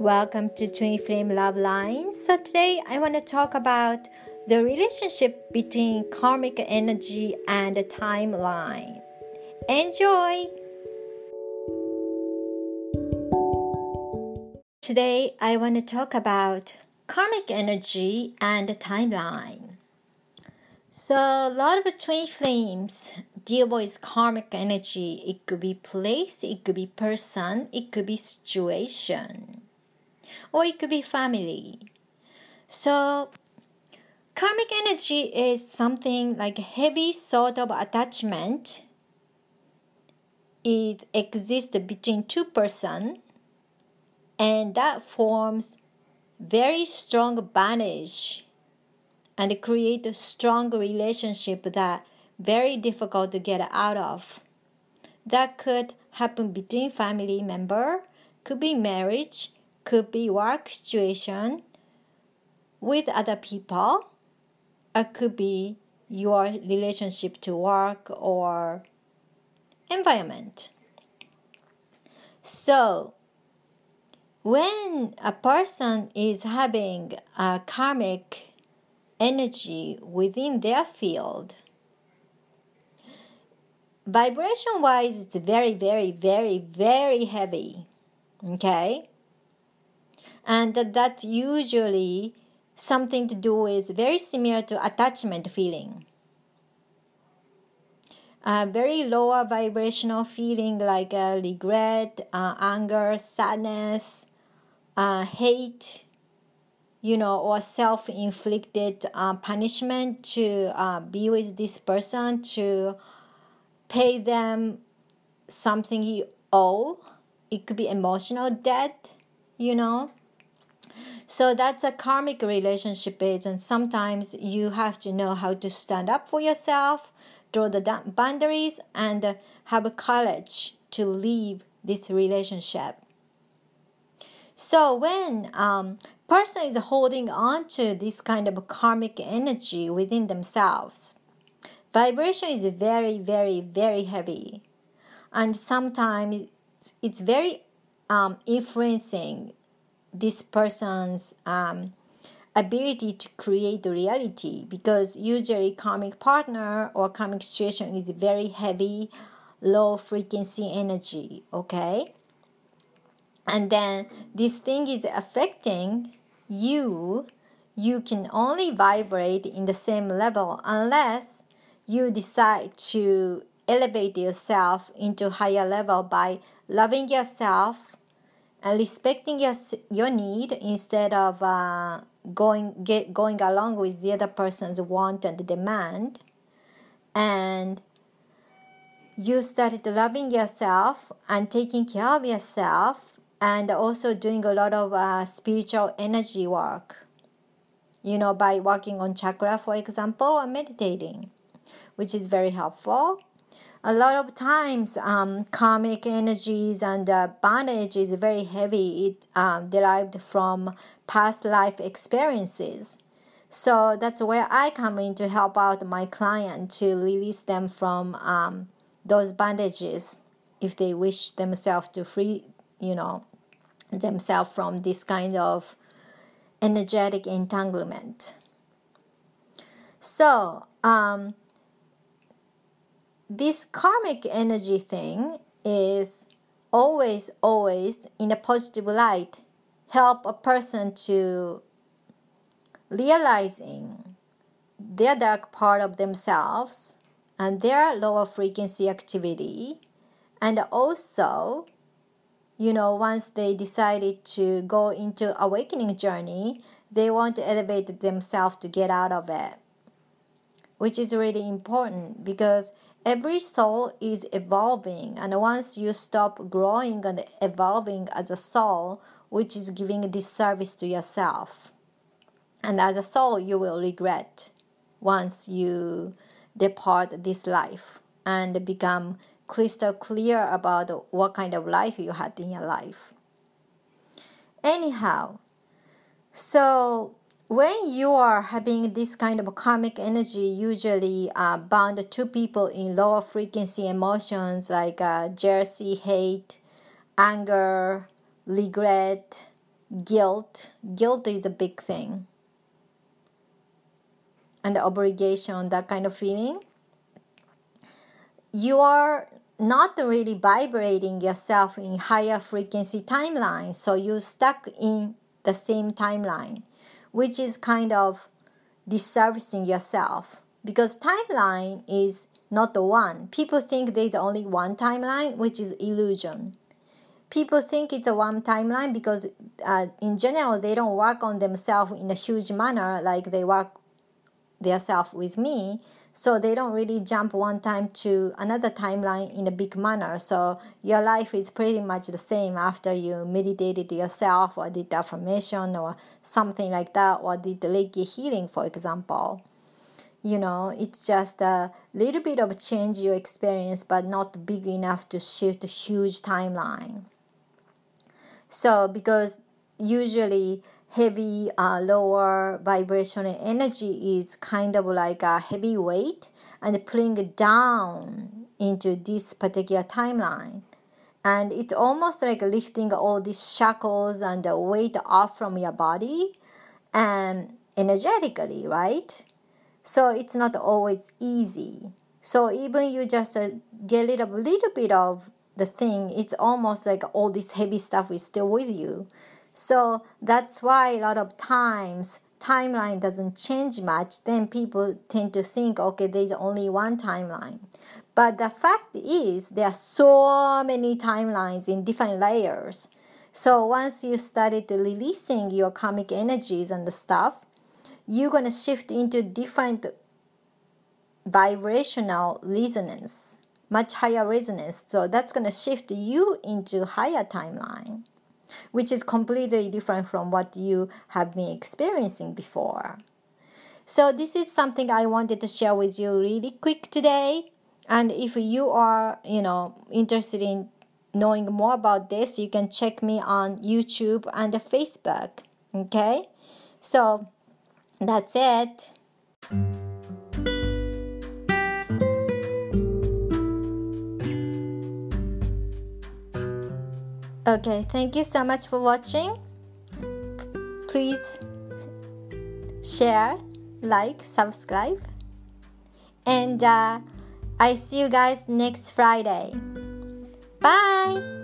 Welcome to Twin Flame Love Line. So, today I want to talk about the relationship between karmic energy and the timeline. Enjoy! Today I want to talk about karmic energy and the timeline. So, a lot of twin flames deal with karmic energy. It could be place, it could be person, it could be situation or it could be family. So, karmic energy is something like heavy sort of attachment. It exists between two persons, and that forms very strong bondage and create a strong relationship that very difficult to get out of. That could happen between family member, could be marriage, could be work situation with other people. It could be your relationship to work or environment. So, when a person is having a karmic energy within their field, vibration wise, it's very, very, very, very heavy. Okay? And that usually something to do is very similar to attachment feeling. A very lower vibrational feeling like uh, regret uh, anger sadness uh, hate you know or self-inflicted uh, punishment to uh, be with this person to pay them something you owe. It could be emotional debt you know so that's a karmic relationship is, and sometimes you have to know how to stand up for yourself, draw the boundaries, and have courage to leave this relationship. So when um, person is holding on to this kind of karmic energy within themselves, vibration is very, very, very heavy, and sometimes it's very um, influencing this person's um, ability to create the reality because usually karmic partner or karmic situation is very heavy low frequency energy okay? And then this thing is affecting you. You can only vibrate in the same level unless you decide to elevate yourself into higher level by loving yourself and respecting your, your need instead of uh, going get going along with the other person's want and demand. And you started loving yourself and taking care of yourself and also doing a lot of uh, spiritual energy work. You know by working on chakra for example or meditating which is very helpful a lot of times um, karmic energies and uh, bondage is very heavy. It um, derived from past life experiences. So that's where i come in to help out my client to release them from um, those bondages if they wish themselves to free you know themselves from this kind of energetic entanglement. So um, this karmic energy thing is always, always in a positive light, help a person to realizing their dark part of themselves and their lower frequency activity. And also you know once they decided to go into awakening journey they want to elevate themselves to get out of it which is really important because every soul is evolving and once you stop growing and evolving as a soul which is giving this service to yourself. And as a soul you will regret once you depart this life and become crystal clear about what kind of life you had in your life. Anyhow so when you are having this kind of karmic energy, usually uh, bound to people in lower frequency emotions like uh, jealousy, hate, anger, regret, guilt. Guilt is a big thing. And the obligation, that kind of feeling. You are not really vibrating yourself in higher frequency timeline, so you're stuck in the same timeline, which is kind of disservicing yourself because timeline is not the one. People think there's only one timeline, which is illusion. People think it's a one timeline because, uh, in general, they don't work on themselves in a huge manner like they work themselves with me. So they don't really jump one time to another timeline in a big manner. So your life is pretty much the same after you meditated yourself or did affirmation or something like that or did the Reiki healing, for example you know it's just a little bit of change you experience but not big enough to shift a huge timeline so because usually heavy uh, lower vibrational energy is kind of like a heavy weight and pulling down into this particular timeline. And it's almost like lifting all these shackles and the weight off from your body and energetically right? So it's not always easy. So even you just uh, get rid of a little bit of the thing it's almost like all this heavy stuff is still with you so that's why a lot of times timeline doesn't change much. Then people tend to think okay there's only one timeline. But the fact is there are so many timelines in different layers. So once you started releasing your karmic energies and the stuff you're going to shift into different vibrational resonance, much higher resonance. So that's going to shift you into higher timeline, which is completely different from what you have been experiencing before. So this is something I wanted to share with you really quick today. And if you are, you know, interested in knowing more about this, you can check me on YouTube and Facebook. Okay? So that's it. Okay, thank you so much for watching. Please share, like, subscribe, and uh, I see you guys next Friday. Bye.